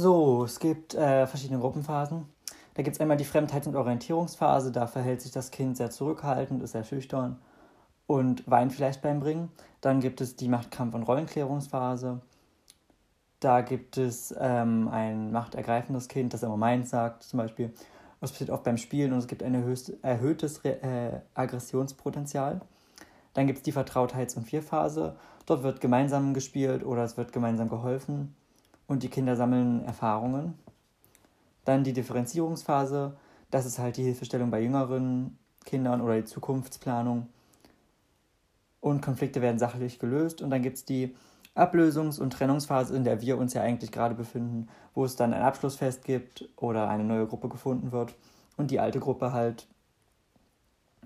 So, es gibt äh, verschiedene Gruppenphasen. Da gibt es einmal die Fremdheits- und Orientierungsphase. Da verhält sich das Kind sehr zurückhaltend, ist sehr schüchtern und weint vielleicht beim Bringen. Dann gibt es die Machtkampf- und Rollenklärungsphase. Da gibt es ähm, ein machtergreifendes Kind, das immer meins sagt, zum Beispiel. Das passiert oft beim Spielen und es gibt ein erhöhtes äh, Aggressionspotenzial. Dann gibt es die Vertrautheits- und Vierphase. Dort wird gemeinsam gespielt oder es wird gemeinsam geholfen und die Kinder sammeln Erfahrungen. Dann die Differenzierungsphase. Das ist halt die Hilfestellung bei jüngeren Kindern oder die Zukunftsplanung. Und Konflikte werden sachlich gelöst. Und dann gibt es die Ablösungs- und Trennungsphase, in der wir uns ja eigentlich gerade befinden, wo es dann ein Abschlussfest gibt oder eine neue Gruppe gefunden wird und die alte Gruppe halt,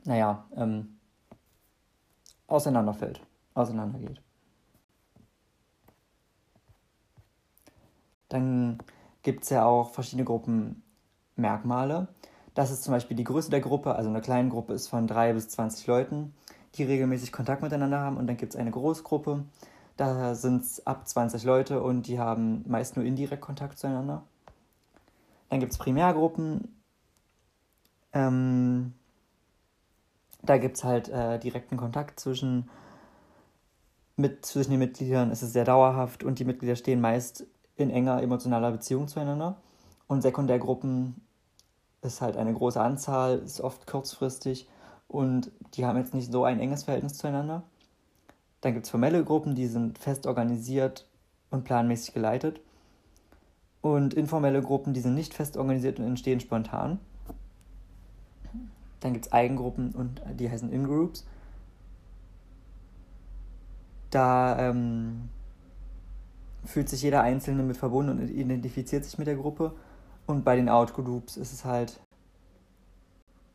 naja, ähm, auseinanderfällt, auseinandergeht. Dann gibt es ja auch verschiedene Gruppenmerkmale. Das ist zum Beispiel die Größe der Gruppe, also eine kleine Gruppe ist von 3 bis 20 Leuten, die regelmäßig Kontakt miteinander haben. Und dann gibt es eine Großgruppe, da sind es ab 20 Leute und die haben meist nur indirekt Kontakt zueinander. Dann gibt es Primärgruppen. Ähm, da gibt es halt äh, direkten Kontakt zwischen, mit, zwischen den Mitgliedern. Es ist sehr dauerhaft und die Mitglieder stehen meist in enger emotionaler Beziehung zueinander. Und Sekundärgruppen ist halt eine große Anzahl, ist oft kurzfristig und die haben jetzt nicht so ein enges Verhältnis zueinander. Dann gibt es formelle Gruppen, die sind fest organisiert und planmäßig geleitet. Und informelle Gruppen, die sind nicht fest organisiert und entstehen spontan. Dann gibt es Eigengruppen und die heißen In-Groups. Da ähm, fühlt sich jeder Einzelne mit verbunden und identifiziert sich mit der Gruppe. Und bei den Out-Groups ist es halt,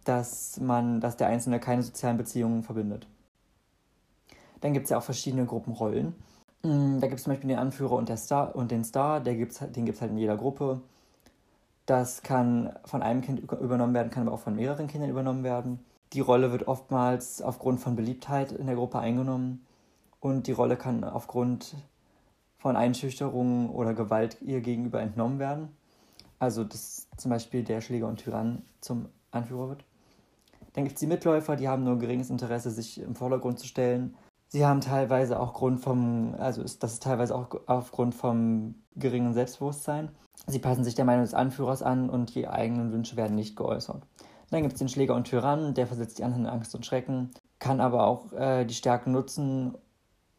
dass man, dass der Einzelne keine sozialen Beziehungen verbindet. Dann gibt es ja auch verschiedene Gruppenrollen. Mm, da gibt es zum Beispiel den Anführer und, der Star, und den Star, der gibt's, den gibt es halt in jeder Gruppe. Das kann von einem Kind übernommen werden, kann aber auch von mehreren Kindern übernommen werden. Die Rolle wird oftmals aufgrund von Beliebtheit in der Gruppe eingenommen und die Rolle kann aufgrund von Einschüchterungen oder Gewalt ihr gegenüber entnommen werden. Also, dass zum Beispiel der Schläger und Tyrann zum Anführer wird. Dann gibt es die Mitläufer, die haben nur geringes Interesse, sich im Vordergrund zu stellen. Sie haben teilweise auch Grund vom, also ist, das ist teilweise auch aufgrund vom geringen Selbstbewusstsein. Sie passen sich der Meinung des Anführers an und die eigenen Wünsche werden nicht geäußert. Dann gibt es den Schläger und Tyrann, der versetzt die anderen in Angst und Schrecken, kann aber auch äh, die Stärken nutzen,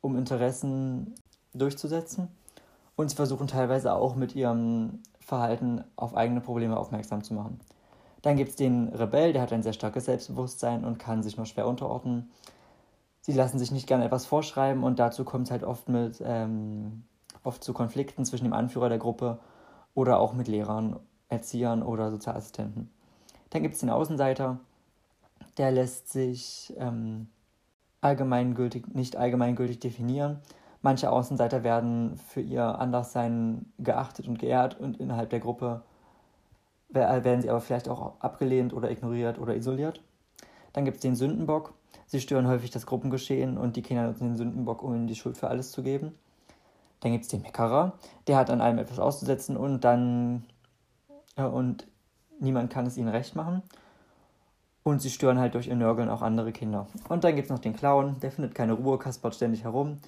um Interessen durchzusetzen. Und sie versuchen teilweise auch mit ihrem Verhalten auf eigene Probleme aufmerksam zu machen. Dann gibt es den Rebell, der hat ein sehr starkes Selbstbewusstsein und kann sich nur schwer unterordnen. Sie lassen sich nicht gerne etwas vorschreiben und dazu kommt es halt oft mit ähm, oft zu Konflikten zwischen dem Anführer der Gruppe oder auch mit Lehrern, Erziehern oder Sozialassistenten. Dann gibt es den Außenseiter, der lässt sich ähm, allgemeingültig, nicht allgemeingültig definieren. Manche Außenseiter werden für ihr Anderssein geachtet und geehrt und innerhalb der Gruppe werden sie aber vielleicht auch abgelehnt oder ignoriert oder isoliert. Dann gibt es den Sündenbock. Sie stören häufig das Gruppengeschehen und die Kinder nutzen den Sündenbock, um ihnen die Schuld für alles zu geben. Dann gibt es den Meckerer, der hat an allem etwas auszusetzen und dann äh, und niemand kann es ihnen recht machen. Und sie stören halt durch ihr Nörgeln auch andere Kinder. Und dann gibt es noch den Clown, der findet keine Ruhe, kaspert ständig herum,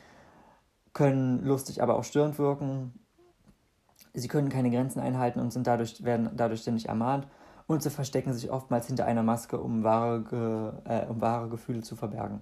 können lustig, aber auch störend wirken. Sie können keine Grenzen einhalten und sind dadurch, werden dadurch ständig ermahnt. Und sie verstecken sich oftmals hinter einer Maske, um wahre, äh, um wahre Gefühle zu verbergen.